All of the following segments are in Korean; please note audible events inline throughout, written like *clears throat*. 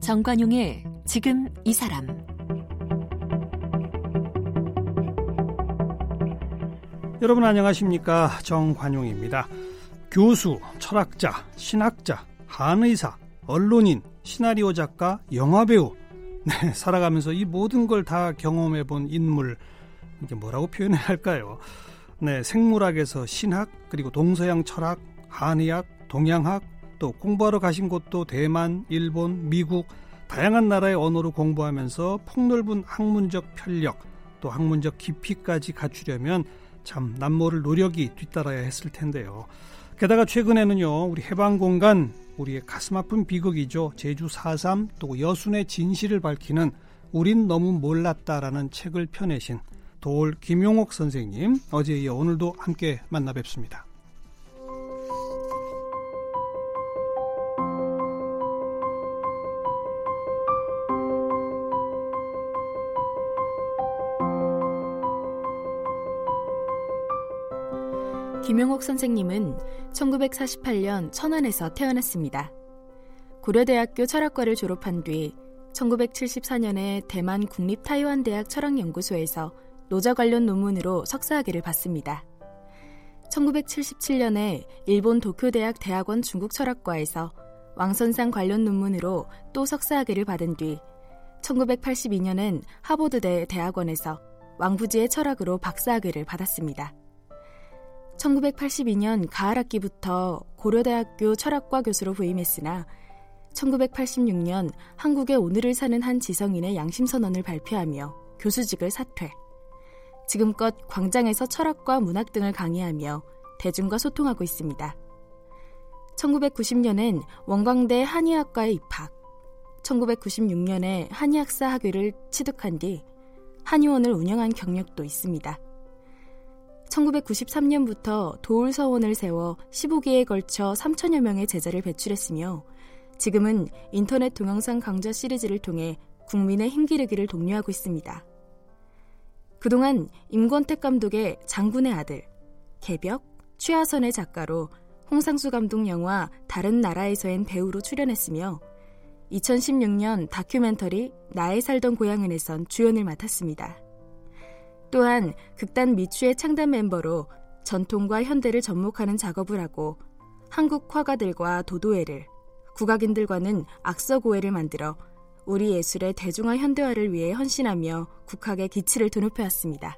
정관용의 지금 이 사람 여러분 안녕하십니까 정관용입니다. 교수, 철학자, 신학자, 한의사, 언론인, 시나리오 작가, 영화배우 네, 살아가면서 이 모든 걸 다 경험해 본 인물 이게 뭐라고 표현해야 할까요? 네, 생물학에서 신학 그리고 동서양 철학, 한의학, 동양학 또 공부하러 가신 곳도 대만, 일본, 미국 다양한 나라의 언어로 공부하면서 폭넓은 학문적 편력 또 학문적 깊이까지 갖추려면 참 남모를 노력이 뒤따라야 했을 텐데요. 게다가 최근에는요, 우리 해방공간, 우리의 가슴 아픈 비극이죠. 제주 4.3, 또 여순의 진실을 밝히는 우린 너무 몰랐다라는 책을 펴내신 도올 김용옥 선생님, 어제 이어 오늘도 함께 만나 뵙습니다. 김용옥 선생님은 1948년 천안에서 태어났습니다. 고려대학교 철학과를 졸업한 뒤 1974년에 대만 국립타이완대학 철학연구소에서 노자 관련 논문으로 석사학위를 받습니다. 1977년에 일본 도쿄대학 대학원 중국철학과에서 왕선상 관련 논문으로 또 석사학위를 받은 뒤 1982년엔 하버드대 대학원에서 왕부지의 철학으로 박사학위를 받았습니다. 1982년 가을 학기부터 고려대학교 철학과 교수로 부임했으나 1986년 한국의 오늘을 사는 한 지성인의 양심선언을 발표하며 교수직을 사퇴. 지금껏 광장에서 철학과 문학 등을 강의하며 대중과 소통하고 있습니다. 1990년엔 원광대 한의학과에 입학. 1996년에 한의학사 학위를 취득한 뒤 한의원을 운영한 경력도 있습니다. 1993년부터 도울서원을 세워 15기에 걸쳐 3천여 명의 제자를 배출했으며 지금은 인터넷 동영상 강좌 시리즈를 통해 국민의 힘기르기를 독려하고 있습니다. 그동안 임권택 감독의 장군의 아들, 개벽, 취하선의 작가로 홍상수 감독 영화 다른 나라에서엔 배우로 출연했으며 2016년 다큐멘터리 나의 살던 고향은에선 주연을 맡았습니다. 또한 극단 미추의 창단 멤버로 전통과 현대를 접목하는 작업을 하고 한국 화가들과 도도회를 국악인들과는 악서고회를 만들어 우리 예술의 대중화 현대화를 위해 헌신하며 국학의 기치를 드높여왔습니다.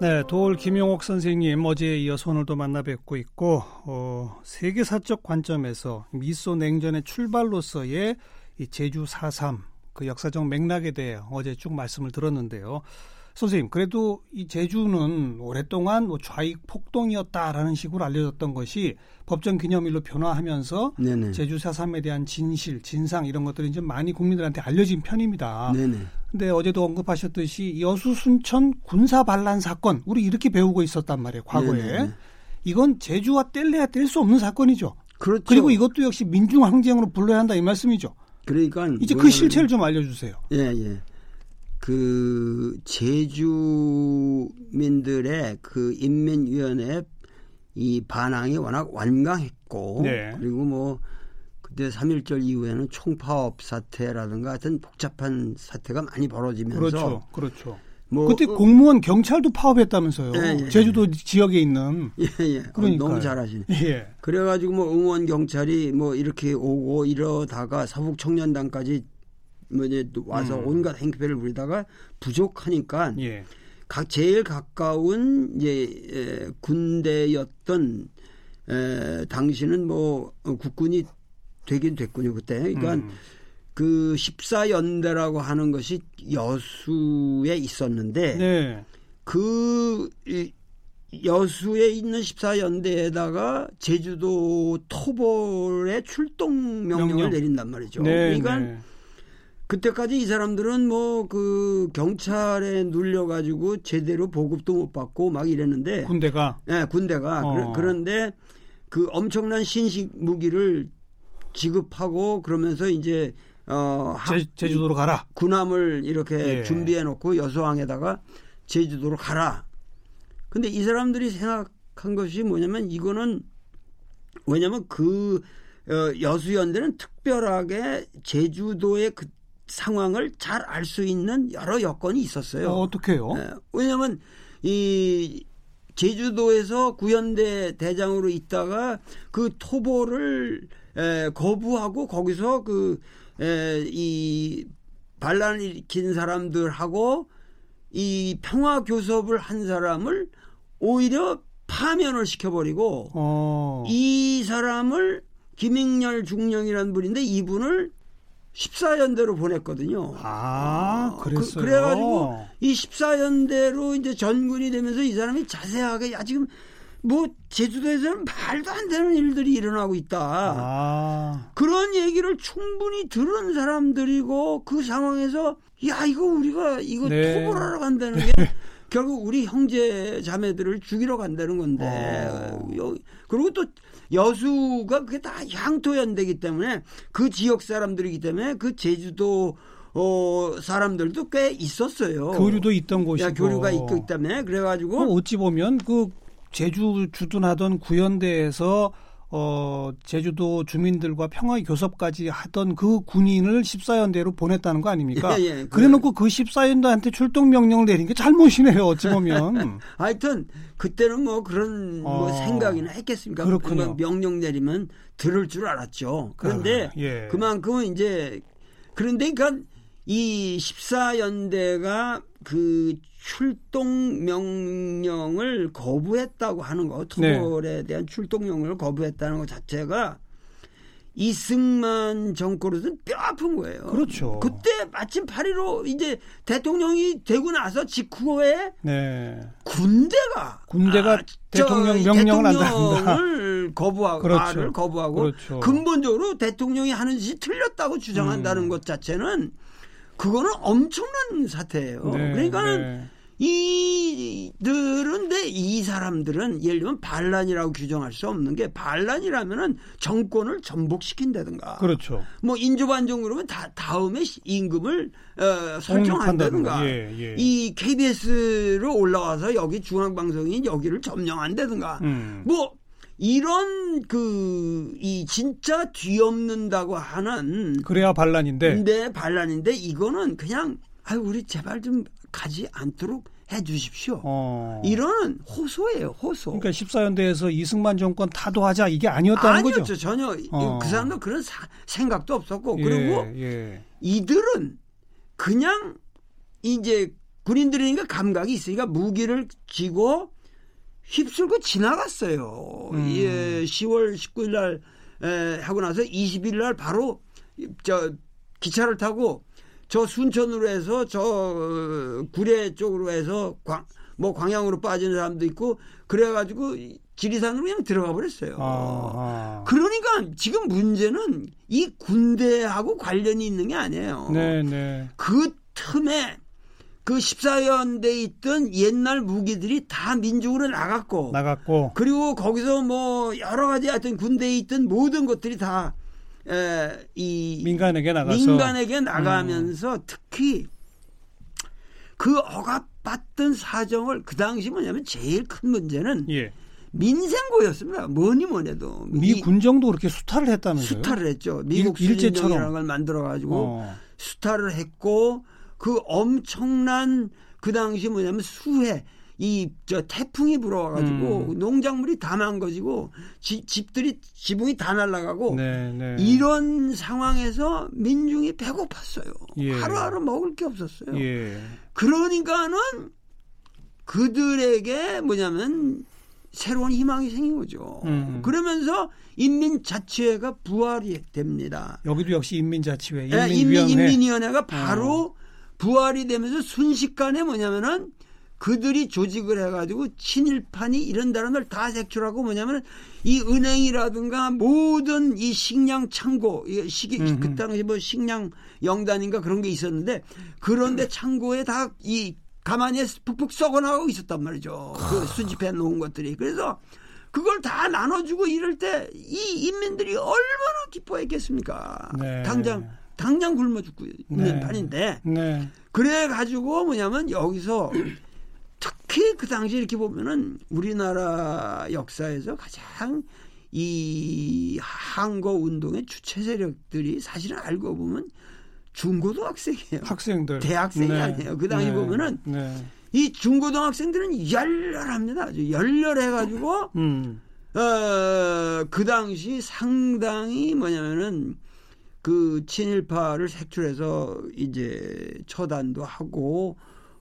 네, 도올 김용옥 선생님 어제에 이어서 오늘도 만나 뵙고 있고 어, 세계사적 관점에서 미소 냉전의 출발로서의 이 제주 4.3 그 역사적 맥락에 대해 어제 쭉 말씀을 들었는데요. 선생님, 그래도 이 제주는 오랫동안 뭐 좌익 폭동이었다라는 식으로 알려졌던 것이 법정 기념일로 변화하면서 네네. 제주 4.3에 대한 진실, 진상 이런 것들이 이제 많이 국민들한테 알려진 편입니다. 네네. 근데 어제도 언급하셨듯이 여수 순천 군사 반란 사건 우리 이렇게 배우고 있었단 말이에요. 과거에. 네네. 이건 제주와 뗄래야 뗄 수 없는 사건이죠. 그렇죠. 그리고 이것도 역시 민중 항쟁으로 불러야 한다 이 말씀이죠. 그러니까 이제 그 실체를 좀 알려 주세요. 예, 예. 그 제주민들의 그 인민위원회 이 반항이 워낙 완강했고 네. 그리고 뭐 그때 3.1절 이후에는 총파업 사태라든가 하여튼 복잡한 사태가 많이 벌어지면서 그렇죠. 그렇죠. 뭐 그때 어, 공무원 경찰도 파업했다면서요. 예, 예, 제주도 예. 지역에 있는. 예, 예. 그러니까 너무 잘하시네. 예. 그래 가지고 뭐 응원 경찰이 뭐 이렇게 오고 이러다가 사북 청년단까지 뭐 이제 와서 음. 온갖 행패를 부리다가 부족하니까 예. 각 제일 가까운 이제 에, 군대였던 에, 당시는 뭐 어, 국군이 되긴 됐군요 그때. 그러니까 음. 그 14연대라고 하는 것이 여수에 있었는데 네. 그 여수에 있는 14연대에다가 제주도 토벌의 출동 명령을 명령. 내린단 말이죠. 네, 그러니까 네. 그때까지 이 사람들은 뭐 그 경찰에 눌려 가지고 제대로 보급도 못 받고 막 이랬는데 군대가 예, 네, 군대가 어. 그런데 그 엄청난 신식 무기를 지급하고 그러면서 이제 어 제, 주도로 가라. 군함을 이렇게 예. 준비해 놓고 여수항에다가 제주도로 가라. 근데 이 사람들이 생각한 것이 뭐냐면 이거는 왜냐면 그 어, 여수연대는 특별하게 제주도의 그 상황을 잘 알 수 있는 여러 여건이 있었어요. 어, 떻게요 예, 왜냐하면 이 제주도에서 구연대 대장으로 있다가 그 토보를 에, 거부하고 거기서 그이 반란을 일으킨 사람들하고 이 평화 교섭을 한 사람을 오히려 파면을 시켜버리고 어. 이 사람을 김익렬 중령이라는 분인데 이분을 14연대로 보냈거든요. 아, 그, 그랬어요. 그, 래가지고이 14연대로 이제 전군이 되면서 이 사람이 자세하게 야 지금 뭐 제주도에서는 말도 안 되는 일들이 일어나고 있다. 아. 그런 얘기를 충분히 들은 사람들이고 그 상황에서 야 이거 우리가 이거 네. 토벌하러 간다는 게 *laughs* 결국 우리 형제 자매들을 죽이러 간다는 건데 어. 그리고 또 여수가 그게 다 향토연대기 때문에 그 지역 사람들이기 때문에 그 제주도 어 사람들도 꽤 있었어요. 교류도 있던 곳이고. 교류가 있기 때문에 그래가지고 어찌 보면 그 제주 주둔하던 구연대에서 어, 제주도 주민들과 평화 교섭까지 하던 그 군인을 14연대로 보냈다는 거 아닙니까? *laughs* 예, 예, 그래 놓고 그 14연대한테 출동 명령을 내린 게 잘못이네요, 어찌 보면. *laughs* 하여튼 그때는 뭐 그런 뭐 어, 뭐 생각이나 했겠습니까? 그렇군요. 명령 내리면 들을 줄 알았죠. 그런데 아, 예. 그만큼은 이제 그런데 그러니까 이 14연대가 그 출동 명령을 거부했다고 하는 거, 토벌에 네. 대한 출동 명령을 거부했다는 것 자체가 이승만 정권으로서는 뼈 아픈 거예요. 그렇죠. 그때 마침 8.15 이제 대통령이 되고 나서 직후에 네. 군대가 군대가 아, 대통령 명령을 한다. 거부하고 그렇죠. 말을 거부하고 그렇죠. 근본적으로 대통령이 하는 짓이 틀렸다고 주장한다는 음. 것 자체는 그거는 엄청난 사태예요. 네, 그러니까 는 네. 이들은 데이 사람들은 예를 들면 반란이라고 규정할 수 없는 게 반란이라면은 정권을 전복시킨다든가 그렇죠. 뭐 인조반정 그러면 다 다음에 임금을 어, 설정한다든가 예, 예. 이 KBS로 올라와서 여기 중앙방송이 여기를 점령한다든가 음. 뭐 이런 그 이 진짜 뒤엎는다고 하는 그래야 반란인데 네 반란인데 이거는 그냥 아유 우리 제발 좀 가지 않도록 해 주십시오. 어. 이런 호소예요, 호소. 그러니까 14연대에서 이승만 정권 타도하자 이게 아니었다는 아니었죠, 거죠. 전혀. 어. 그 사람도 그런 사, 생각도 없었고. 예, 그리고 예. 이들은 그냥 이제 군인들이니까 감각이 있으니까 무기를 쥐고 휩쓸고 지나갔어요. 음. 예, 10월 19일 날 에, 하고 나서 20일 날 바로 저 기차를 타고 저 순천으로 해서 저 구례 쪽으로 해서 광, 뭐 광양으로 빠지는 사람도 있고 그래가지고 지리산으로 그냥 들어가 버렸어요. 아, 아. 그러니까 지금 문제는 이 군대하고 관련이 있는 게 아니에요. 네, 네. 그 틈에 그 14연대에 있던 옛날 무기들이 다 민중으로 나갔고 나갔고 그리고 거기서 뭐 여러 가지 하여튼 군대에 있던 모든 것들이 다 에, 이 민간에게 나가서 민간에게 나가면서 음. 특히 그 억압받던 사정을 그 당시 뭐냐면 제일 큰 문제는 예. 민생고였습니다. 뭐니 뭐래도 미 군정도 그렇게 수탈을 했다면서요? 수탈을 했죠. 미국 일제처럼 걸 만들어 가지고 어. 수탈을 했고 그 엄청난 그 당시 뭐냐면 수해 이 저 태풍이 불어와가지고 음. 농작물이 다 망가지고 지, 집들이 지붕이 다 날아가고 네, 네. 이런 상황에서 민중이 배고팠어요. 예. 하루하루 먹을 게 없었어요. 예. 그러니까는 그들에게 뭐냐면 새로운 희망이 생긴 거죠. 음. 그러면서 인민자치회가 부활이 됩니다. 여기도 역시 인민자치회, 인민위원회. 네, 인민, 인민위원회가 바로 어. 부활이 되면서 순식간에 뭐냐면은 그들이 조직을 해가지고 친일판이 이런다는 걸다 색출하고 뭐냐면 이 은행이라든가 모든 이 식량 창고 시기 그 당시 뭐 식량 영단인가 그런 게 있었는데 그런데 창고에 다 이 가만히 푹푹 썩어나가고 있었단 말이죠. 그 수집해 놓은 것들이 그래서 그걸 다 나눠주고 이럴 때 이 인민들이 얼마나 기뻐했겠습니까? 네. 당장 당장 굶어 죽고 있는 네. 판인데 네. 그래 가지고 뭐냐면 여기서 특히 그 당시 이렇게 보면은 우리나라 역사에서 가장 이 항거 운동의 주체 세력들이 사실은 알고 보면 중고등학생이에요. 학생들. 대학생이 네. 아니에요. 그 당시 네. 보면은 네. 이 중고등학생들은 열렬합니다. 아주 열렬해가지고 음. 어, 그 당시 상당히 뭐냐면은 그 친일파를 색출해서 이제 처단도 하고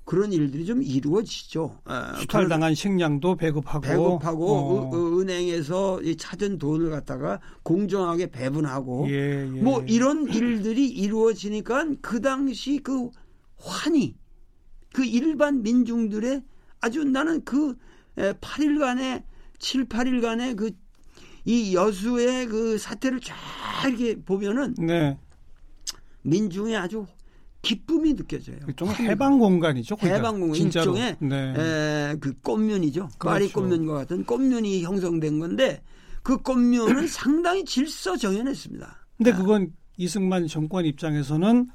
그런 일들이 좀 이루어지죠. 수탈당한 식량도 배급하고 배급하고 어. 그 은행에서 찾은 돈을 갖다가 공정하게 배분하고 예, 예. 뭐 이런 일들이 이루어지니까 그 당시 그 환희 그 일반 민중들의 아주 나는 그 8일간의 7, 8일간의 그 이 여수의 그 사태를 쫙 이렇게 보면은 네. 민중의 아주 기쁨이 느껴져요. 좀 해방 공간이죠. 해방 공간 일종의 네. 에, 그 꽃면이죠. 그렇죠. 파리 꽃면과 같은 꽃면이 형성된 건데 그 꽃면은 *clears throat* 상당히 질서 정연했습니다. 근데 그건 이승만 정권 입장에서는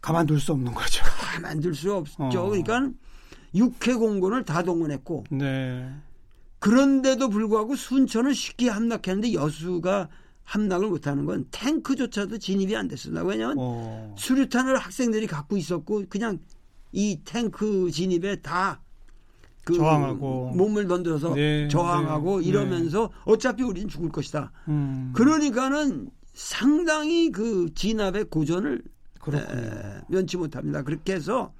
가만둘 수 없는 거죠. *laughs* 가만둘 수 없죠. 어. 그러니까 육해 공군을 다 동원했고 네. 그런데도 불구하고 순천은 쉽게 함락했는데 여수가 함락을 못하는 건 탱크조차도 진입이 안 됐습니다. 왜냐하면 어. 수류탄을 학생들이 갖고 있었고 그냥 이 탱크 진입에 다 그 저항하고 몸을 던져서 네, 저항하고 네, 이러면서 네. 어차피 우리는 죽을 것이다. 음. 그러니까는 상당히 그 진압의 고전을 에, 면치 못합니다. 그렇게 해서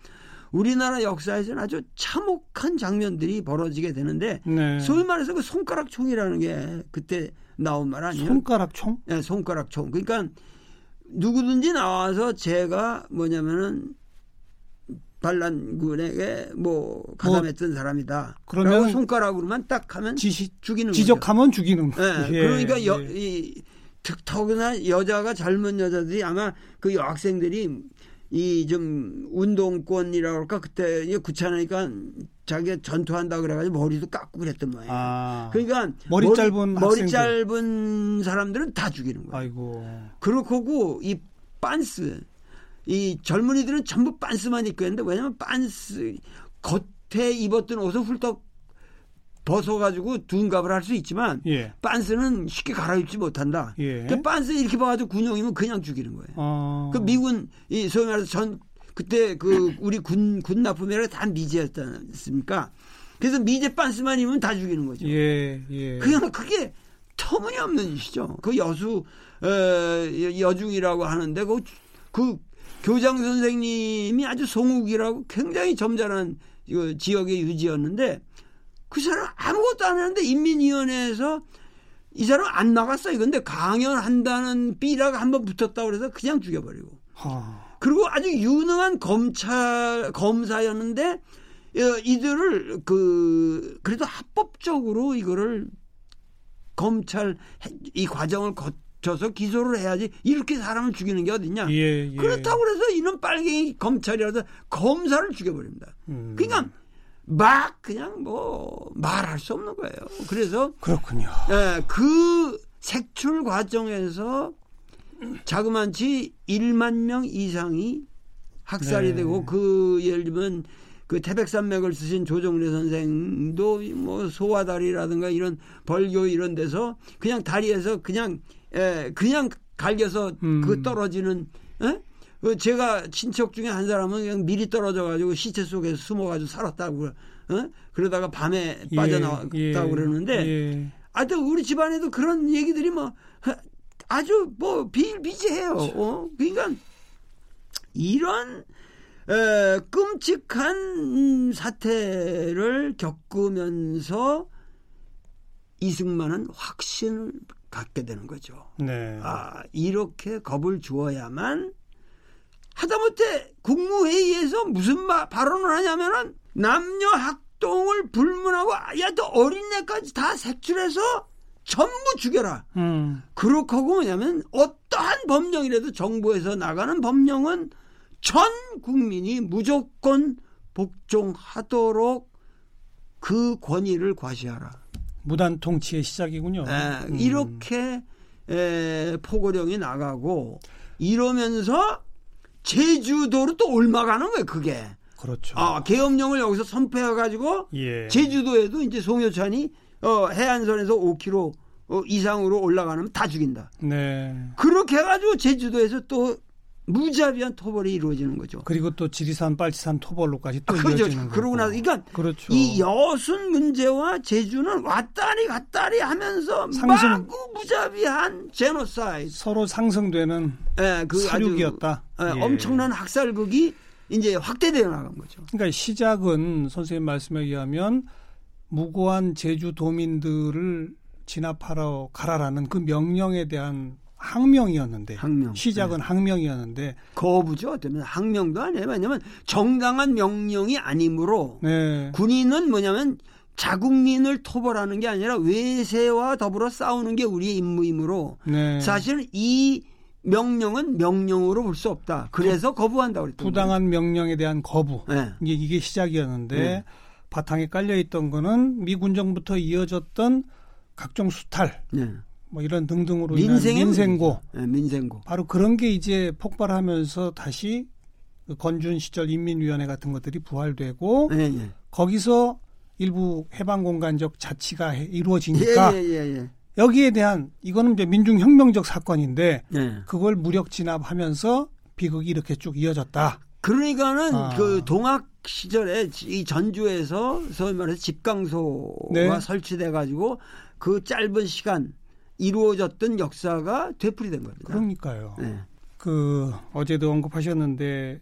우리나라 역사에서는 아주 참혹한 장면들이 벌어지게 되는데 네. 소위 말해서 그 손가락 총이라는 게 그때 나온 말 아니에요? 손가락 총? 네, 손가락 총. 그러니까 누구든지 나와서 제가 뭐냐면은 반란군에게 뭐 가담했던 뭐, 사람이다. 그러면 손가락으로만 딱 하면 지시, 죽이는 지적하면 거죠. 죽이는. 네, 예, 그러니까 여, 예. 이 특히나 여자가 젊은 여자들이 아마 그 여학생들이 이 좀 운동권이라고 할까 그때 귀찮으니까 자기가 전투한다 그래가지고 머리도 깎고 그랬던 모양이에요. 아, 그러니까 머리, 머리 짧은 머리 학생들. 짧은 사람들은 다 죽이는 거예요. 아이고. 그렇고 이 빤스 이 젊은이들은 전부 빤스만 입고 있는데 왜냐면 빤스 겉에 입었던 옷을 훌떡 벗어가지고 둔갑을 할 수 있지만 예. 빤스는 쉽게 갈아입지 못한다. 예. 그 빤스 이렇게 봐가지고 군용이면 그냥 죽이는 거예요. 어. 그 미군 이 소위 말해서 전 그때 그 우리 군 군 납품이라 다 미제였지 않습니까? 그래서 미제 빤스만 입으면 다 죽이는 거죠. 예, 예. 그냥 그게 터무니없는 일이죠. 그 여수 어, 여중이라고 하는데 그, 그 교장 선생님이 아주 송욱이라고 굉장히 점잖은 지역의 유지였는데 그 사람 아무것도 안 했는데 인민위원회에서 이 사람 안 나갔어. 이건데 강연한다는 삐라가 한번 붙었다고 그래서 그냥 죽여버리고. 하. 그리고 아주 유능한 검찰 검사였는데 어, 이들을 그 그래도 합법적으로 이거를 검찰 이 과정을 거쳐서 기소를 해야지 이렇게 사람을 죽이는 게 어딨냐. 예, 예. 그렇다고 그래서 이런 빨갱이 검찰이라서 검사를 죽여버립니다. 음. 그러니까 막 그냥 뭐 말할 수 없는 거예요. 그래서 그렇군요. 예, 그 색출 과정에서 자그만치 1만 명 이상이 학살이 네. 되고 그 예를 들면 그 태백산맥을 쓰신 조정래 선생도 뭐 소화다리라든가 이런 벌교 이런 데서 그냥 다리에서 그냥 예, 그냥 갈겨서 음. 그 떨어지는 예? 그 제가 친척 중에 한 사람은 그냥 미리 떨어져 가지고 시체 속에 숨어 가지고 살았다고 어? 그러다가 밤에 예, 빠져나왔다고 예, 그러는데 예. 하여튼 우리 집안에도 그런 얘기들이 뭐 아주 뭐 비일비재해요. 어? 그러니까 이런 에, 끔찍한 사태를 겪으면서 이승만은 확신을 갖게 되는 거죠. 네. 아, 이렇게 겁을 주어야만 하다못해 국무회의에서 무슨 말, 발언을 하냐면은 남녀 학동을 불문하고 야또 어린애까지 다 색출해서 전부 죽여라. 음. 그렇게 하고 뭐냐면 어떠한 법령이라도 정부에서 나가는 법령은 전 국민이 무조건 복종하도록 그 권위를 과시하라. 무단 통치의 시작이군요. 에, 음. 이렇게 에, 포고령이 나가고 이러면서 제주도로 또 올라가는 거예요. 그게. 그렇죠. 아, 계엄령을 여기서 선포해 가지고 예. 제주도에도 이제 송효찬이 어, 해안선에서 5km 어, 이상으로 올라가면 다 죽인다. 네. 그렇게 해가지고 제주도에서 또 무자비한 토벌이 이루어지는 거죠. 그리고 또 지리산, 빨치산 토벌로까지 또 아, 그렇죠. 이어지는 그러고 나서 그러니까 그렇죠. 이 여순 문제와 제주는 왔다리 갔다리 하면서 상승, 마구 무자비한 제노사이드 서로 상승되는 네, 그 살육이었다. 아주, 예. 엄청난 학살극이 이제 확대되어 나간 거죠. 그러니까 시작은 선생님 말씀에 의하면 무고한 제주 도민들을 진압하러 가라라는 그 명령에 대한 항명이었는데 항명. 시작은 네. 항명이었는데 거부죠. 어쩌면 항명도 아니에요. 왜냐하면 정당한 명령이 아니므로 네. 군인은 뭐냐면 자국민을 토벌하는 게 아니라 외세와 더불어 싸우는 게 우리의 임무이므로 네. 사실은 이 명령은 명령으로 볼 수 없다. 그래서 거부한다 그랬던 부당한 거예요. 명령에 대한 거부. 네. 이게, 이게 시작이었는데 네. 바탕에 깔려 있던 거는 미 군 정부터 이어졌던 각종 수탈. 네. 뭐 이런 등등으로 민생의 민생고, 네, 민생고. 바로 그런 게 이제 폭발하면서 다시 그 건준 시절 인민위원회 같은 것들이 부활되고 네, 네. 거기서 일부 해방공간적 자치가 이루어지니까 예, 예, 예, 예, 여기에 대한 이거는 이제 민중혁명적 사건인데 네. 그걸 무력 진압하면서 비극이 이렇게 쭉 이어졌다. 그러니까는 아. 그 동학 시절에 이 전주에서 소위 말해서 집강소가 네. 설치돼 가지고 그 짧은 시간 이루어졌던 역사가 되풀이된 겁니다. 그러니까요. 네. 그 어제도 언급하셨는데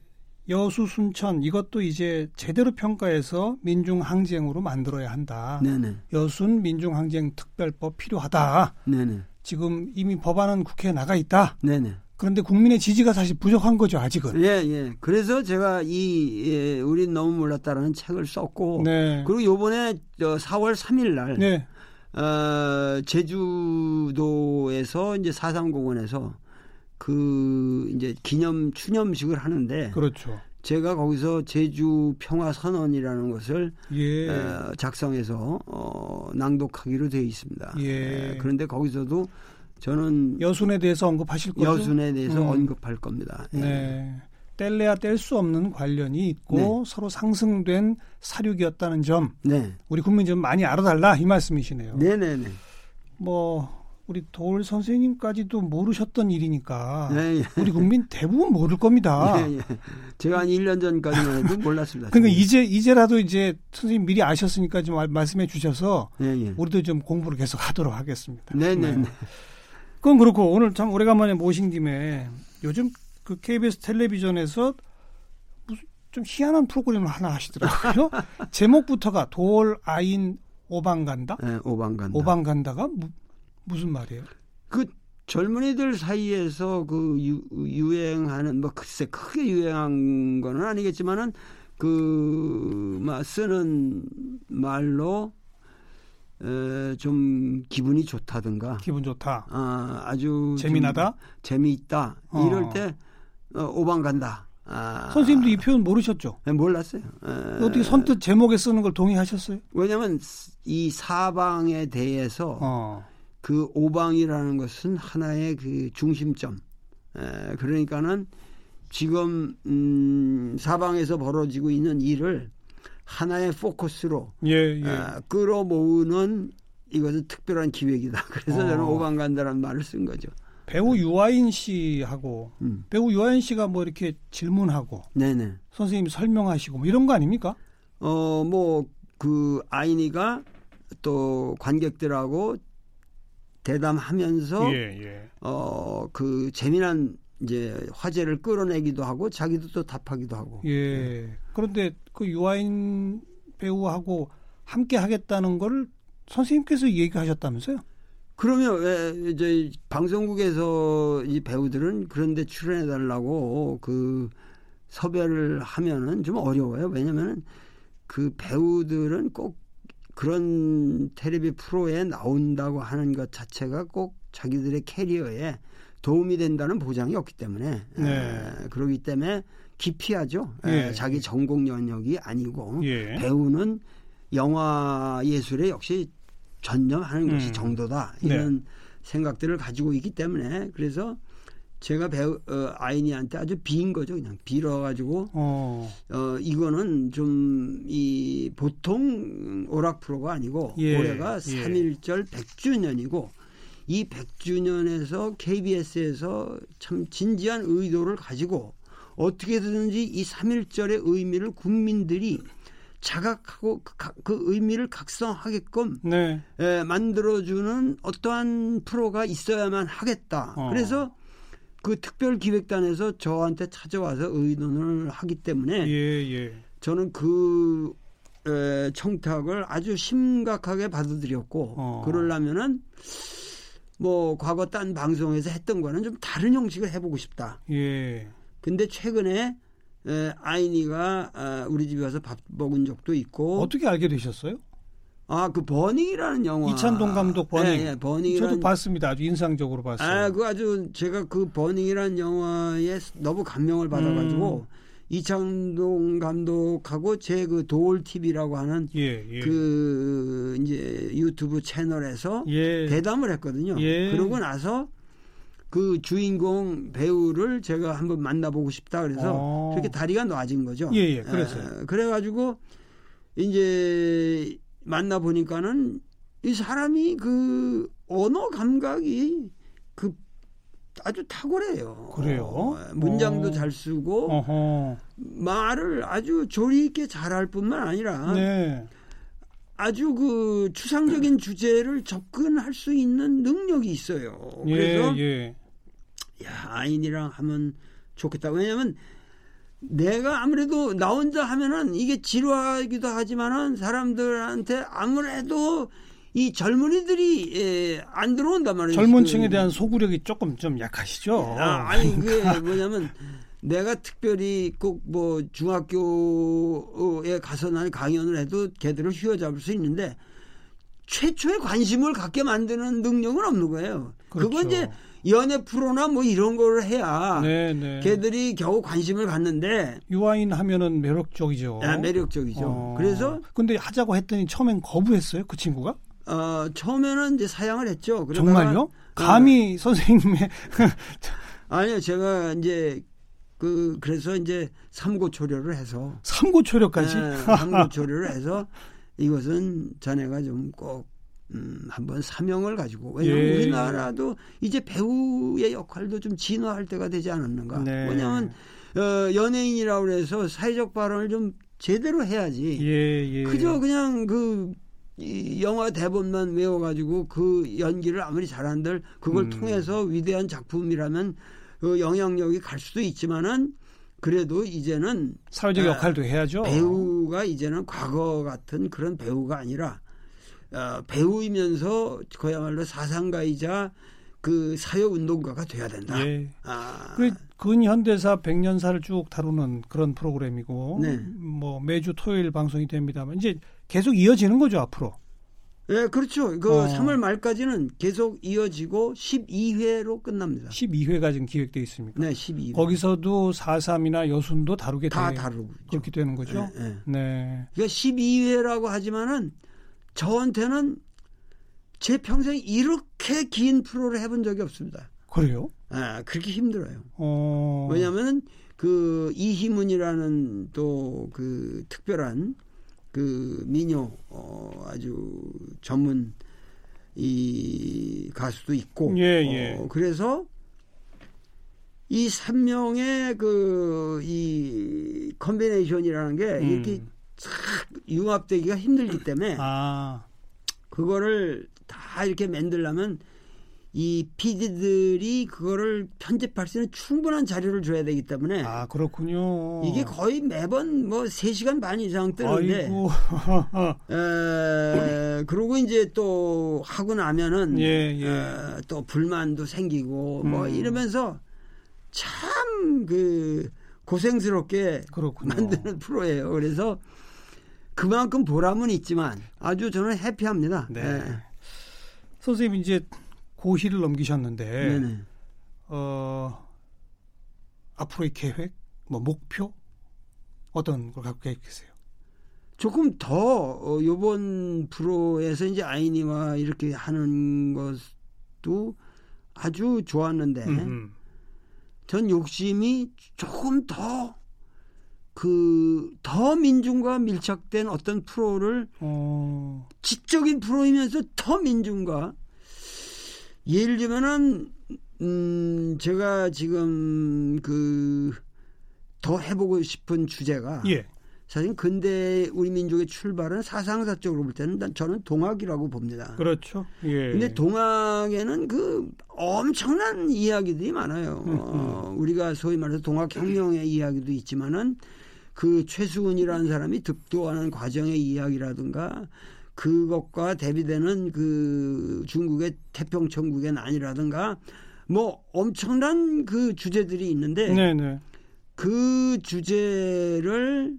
여수 순천 이것도 이제 제대로 평가해서 민중 항쟁으로 만들어야 한다. 네네. 여순 민중 항쟁 특별법 필요하다. 네네. 지금 이미 법안은 국회에 나가 있다. 네네. 그런데 국민의 지지가 사실 부족한 거죠 아직은. 예, 예. 그래서 제가 이 예, 우린 너무 몰랐다라는 책을 썼고, 네. 그리고 요번에 4월 3일 날 네. 어, 제주도에서 이제 사상공원에서 그 이제 기념 추념식을 하는데 그렇죠. 제가 거기서 제주 평화 선언이라는 것을 예. 어, 작성해서 어, 낭독하기로 되어 있습니다. 예. 에, 그런데 거기서도 저는 여순에 대해서 언급하실 거죠? 여순에 대해서 음. 언급할 겁니다. 예. 네. 뗄래야 뗄 수 없는 관련이 있고 네. 서로 상승된 사륙이었다는 점 네. 우리 국민 좀 많이 알아달라 이 말씀이시네요. 네네네. 뭐 우리 도울 선생님까지도 모르셨던 일이니까 네, 예. 우리 국민 대부분 모를 겁니다. 네, 예. 제가 한 1년 전까지만 해도 *laughs* 몰랐습니다. 그러니까 이제 이제라도 이제 선생님 미리 아셨으니까 좀 말씀해 주셔서 네, 예. 우리도 좀 공부를 계속 하도록 하겠습니다. 네네. 네. 네. 그건 그렇고 오늘 참 오래간만에 모신 김에 요즘 그 KBS 텔레비전에서 무슨 좀 희한한 프로그램을 하나 하시더라고요. *laughs* 제목부터가 돌 아인 오방 간다. 네, 오방 간다. 오방 간다가 무, 무슨 말이에요? 그 젊은이들 사이에서 그 유, 유행하는 뭐 글쎄 크게 유행한 거는 아니겠지만은 그막 쓰는 말로 에, 좀 기분이 좋다든가 기분 좋다. 아, 아주 재미나다. 재미있다. 어. 이럴 때 어, 오방 간다. 아, 선생님도 이 표현 모르셨죠? 네, 몰랐어요. 에, 어떻게 선뜻 제목에 쓰는 걸 동의하셨어요? 왜냐하면 이 사방에 대해서 어. 그 오방이라는 것은 하나의 그 중심점. 에, 그러니까는 지금 음, 사방에서 벌어지고 있는 일을 하나의 포커스로 예, 예. 에, 끌어모으는 이것은 특별한 기획이다. 그래서 어. 저는 오방 간다라는 말을 쓴 거죠. 배우 유아인 씨하고 음. 배우 유아인 씨가 뭐 이렇게 질문하고 네네. 선생님이 설명하시고 뭐 이런 거 아닙니까? 어 뭐 그 아이니가 또 관객들하고 대담하면서 예, 예. 어그 재미난 이제 화제를 끌어내기도 하고 자기도 또 답하기도 하고. 예. 네. 그런데 그 유아인 배우하고 함께 하겠다는 걸 선생님께서 얘기하셨다면서요? 그러면 왜 이제 방송국에서 이 배우들은 그런데 출연해 달라고 그 섭외를 하면은 좀 어려워요. 왜냐면은 그 배우들은 꼭 그런 텔레비 프로에 나온다고 하는 것 자체가 꼭 자기들의 캐리어에 도움이 된다는 보장이 없기 때문에 네. 에, 그러기 때문에 기피하죠. 에, 예. 자기 전공 영역이 아니고 예. 배우는 영화 예술에 역시 전념하는 것이 음. 정도다 네. 이런 네. 생각들을 가지고 있기 때문에 그래서 제가 배우 어, 아이니한테 아주 비인 거죠 그냥 빌어 가지고 어. 어 이거는 좀 이 보통 오락 프로가 아니고 예. 올해가 예. 3.1절 100주년이고 이 100주년에서 KBS에서 참 진지한 의도를 가지고 어떻게든지 이 3.1절의 의미를 국민들이 자각하고 그, 그 의미를 각성하게끔 네. 에, 만들어주는 어떠한 프로가 있어야만 하겠다. 어. 그래서 그 특별기획단에서 저한테 찾아와서 의논을 하기 때문에 예, 예. 저는 그 에, 청탁을 아주 심각하게 받아들였고 어. 그러려면은 뭐 과거 딴 방송에서 했던 거는 좀 다른 형식을 해보고 싶다. 예. 근데 최근에 에, 아이니가 아, 우리 집에 와서 밥 먹은 적도 있고 어떻게 알게 되셨어요? 아, 그 버닝이라는 영화. 이찬동 감독 버닝. 예, 예, 버닝. 저도 봤습니다. 아주 인상적으로 봤어요. 아, 그 아주 제가 그 버닝이라는 영화에 너무 감명을 받아가지고 음. 이창동 감독하고 제 그 도올 TV라고 하는 예, 예. 그 이제 유튜브 채널에서 예. 대담을 했거든요. 예. 그러고 나서 그 주인공 배우를 제가 한번 만나보고 싶다 그래서 어. 그렇게 다리가 놔진 거죠. 예, 예, 그랬어요. 에, 그래가지고 이제 만나 보니까는 이 사람이 그 언어 감각이 그 아주 탁월해요. 그래요? 어, 문장도 어. 잘 쓰고 어허. 말을 아주 조리 있게 잘할 뿐만 아니라 네. 아주 그 추상적인 주제를 접근할 수 있는 능력이 있어요. 예, 그래서 예, 예. 야 아인이랑 하면 좋겠다. 왜냐하면 내가 아무래도 나 혼자 하면은 이게 지루하기도 하지만은 사람들한테 아무래도 이 젊은이들이 예, 안 들어온단 말이에요. 젊은 층에 대한 소구력이 조금 좀 약하시죠. 아, 아니 그게 뭐냐면 내가 특별히 꼭 뭐 중학교에 가서 난 강연을 해도 걔들을 휘어잡을 수 있는데 최초의 관심을 갖게 만드는 능력은 없는 거예요. 그렇죠. 그건 이제 연애 프로나 뭐 이런 거를 해야 네, 네. 걔들이 겨우 관심을 갖는데 유아인 하면은 매력적이죠. 네, 매력적이죠. 어. 그래서 근데 하자고 했더니 처음엔 거부했어요, 그 친구가? 어, 처음에는 이제 사양을 했죠. 정말요? 감히 어, 선생님의 *laughs* 아니요, 제가 이제 그 그래서 이제 삼고초려를 해서 삼고초려까지 네, *laughs* 삼고초려를 해서 이것은 자네가 좀꼭 음, 한번 사명을 가지고 왜냐하면 예. 우리나라도 이제 배우의 역할도 좀 진화할 때가 되지 않았는가. 네. 왜냐하면 어, 연예인이라고 해서 사회적 발언을 좀 제대로 해야지. 예, 예. 그저 그냥 그 이 영화 대본만 외워가지고 그 연기를 아무리 잘한들 그걸 음. 통해서 위대한 작품이라면 그 영향력이 갈 수도 있지만은 그래도 이제는 사회적 역할도 해야죠. 배우가 이제는 과거 같은 그런 배우가 아니라 어, 배우이면서 그야말로 사상가이자 그 사회운동가가 돼야 된다. 예. 아. 그 근현대사 백년사를 쭉 다루는 그런 프로그램이고 네. 뭐 매주 토요일 방송이 됩니다만 이제 계속 이어지는 거죠 앞으로. 네, 그렇죠. 그 어. 3월 말까지는 계속 이어지고 12회로 끝납니다. 12회가 지금 기획되어 있습니까? 네, 12회. 거기서도 4.3이나 여순도 다루게 다 되, 다루고 그렇게 되는 거죠. 네. 네. 네. 그러니까 12회라고 하지만은 저한테는 제 평생 이렇게 긴 프로를 해본 적이 없습니다. 그래요? 아, 그렇게 힘들어요. 어... 왜냐하면 그 이희문이라는 또 그 특별한 그 미녀 어, 아주 전문 이 가수도 있고, 예, 예. 어, 그래서 이 3명의 그 이 컨비네이션이라는 게 음. 이렇게 싹 융합되기가 힘들기 때문에 아. 그거를 다 이렇게 만들려면 이 PD들이 그거를 편집할 수 있는 충분한 자료를 줘야 되기 때문에 아 그렇군요. 이게 거의 매번 뭐 3시간 반 이상 뜨는데 *laughs* 에, 그러고 이제 또 하고 나면은 예, 예. 에, 또 불만도 생기고 뭐 음. 뭐 이러면서 참 그 고생스럽게 그렇군요. 만드는 프로예요. 그래서 그만큼 보람은 있지만 아주 저는 해피합니다. 네. 네. 선생님 이제 고시를 넘기셨는데 네네. 어 앞으로의 계획, 뭐 목표 어떤 걸 갖고 계세요? 조금 더 어, 요번 프로에서 이제 아이니와 이렇게 하는 것도 아주 좋았는데 음흠. 전 욕심이 조금 더 그, 더 민중과 밀착된 어떤 프로를, 어... 지적인 프로이면서 더 민중과, 예를 들면은, 음, 제가 지금 그, 더 해보고 싶은 주제가, 예. 사실 근대 우리 민족의 출발은 사상사적으로 볼 때는 저는 동학이라고 봅니다. 그렇죠. 예. 근데 동학에는 그 엄청난 이야기들이 많아요. 음, 음. 어, 우리가 소위 말해서 동학혁명의 이야기도 있지만은 그 최수훈이라는 사람이 득도하는 과정의 이야기라든가 그것과 대비되는 그 중국의 태평천국의 난이라든가 뭐 엄청난 그 주제들이 있는데 네네. 네. 그 주제를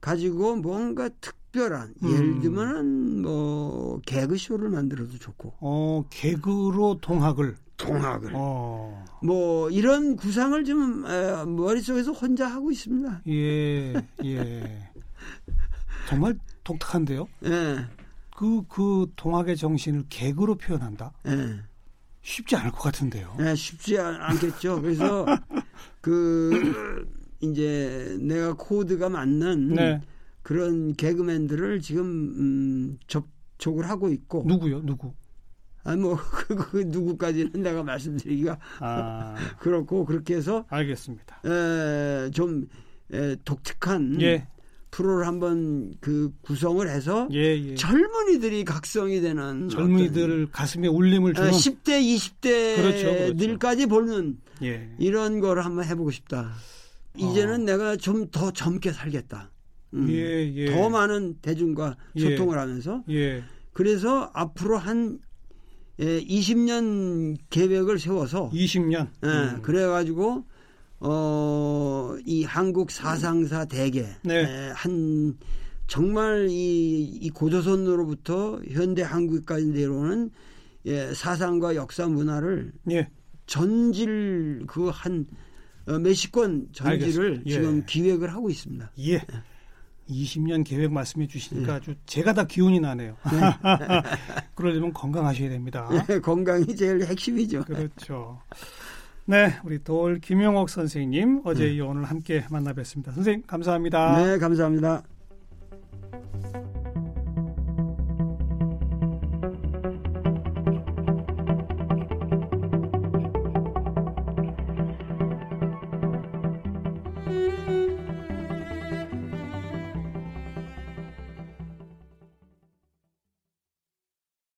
가지고 뭔가 특별한 음. 예를 들면은 뭐 개그 쇼를 만들어도 좋고. 어 개그로 동학을. 동학을. 어. 뭐 이런 구상을 좀 머릿속에서 혼자 하고 있습니다. 예, 예. 정말 독특한데요. 예. 그, 그 동학의 정신을 개그로 표현한다? 예. 쉽지 않을 것 같은데요. 예, 쉽지 않 겠죠. 그래서 *laughs* 그 이제 내가 코드가 맞는 네. 그런 개그맨들을 지금 음, 접촉을 하고 있고 누구요? 누구? 아뭐 *laughs* 그, 그 누구까지는 내가 말씀드리기가 아. *laughs* 그렇고 그렇게 해서 알겠습니다. 에, 좀 에, 독특한 예. 프로를 한번 그 구성을 해서 예, 예. 젊은이들이 각성이 되는 젊은이들 가슴에 울림을 주는 10대 20대 그렇죠, 그렇죠. 들까지 보는 예. 이런 거를 한번 해보고 싶다. 이제는 어. 내가 좀 더 젊게 살겠다. 음. 예, 예. 더 많은 대중과 예. 소통을 하면서 예. 그래서 앞으로 한 예, 20년 계획을 세워서 20년 예, 음. 그래가지고 어, 이 한국 사상사 대계 네. 예, 한 정말 이, 이 고조선으로부터 현대 한국까지 내려오는 예, 사상과 역사 문화를 예. 전질 그한 어, 몇십 권 전지를 예. 지금 기획을 하고 있습니다. 예. 20년 계획 말씀해 주시니까 예. 아주 제가 다 기운이 나네요. 네. *laughs* 그러려면 건강하셔야 됩니다. 네, 건강이 제일 핵심이죠. 그렇죠. 네, 우리 돌 김용옥 선생님 어제 네. 오늘 함께 만나 뵀습니다. 선생님 감사합니다. 네, 감사합니다.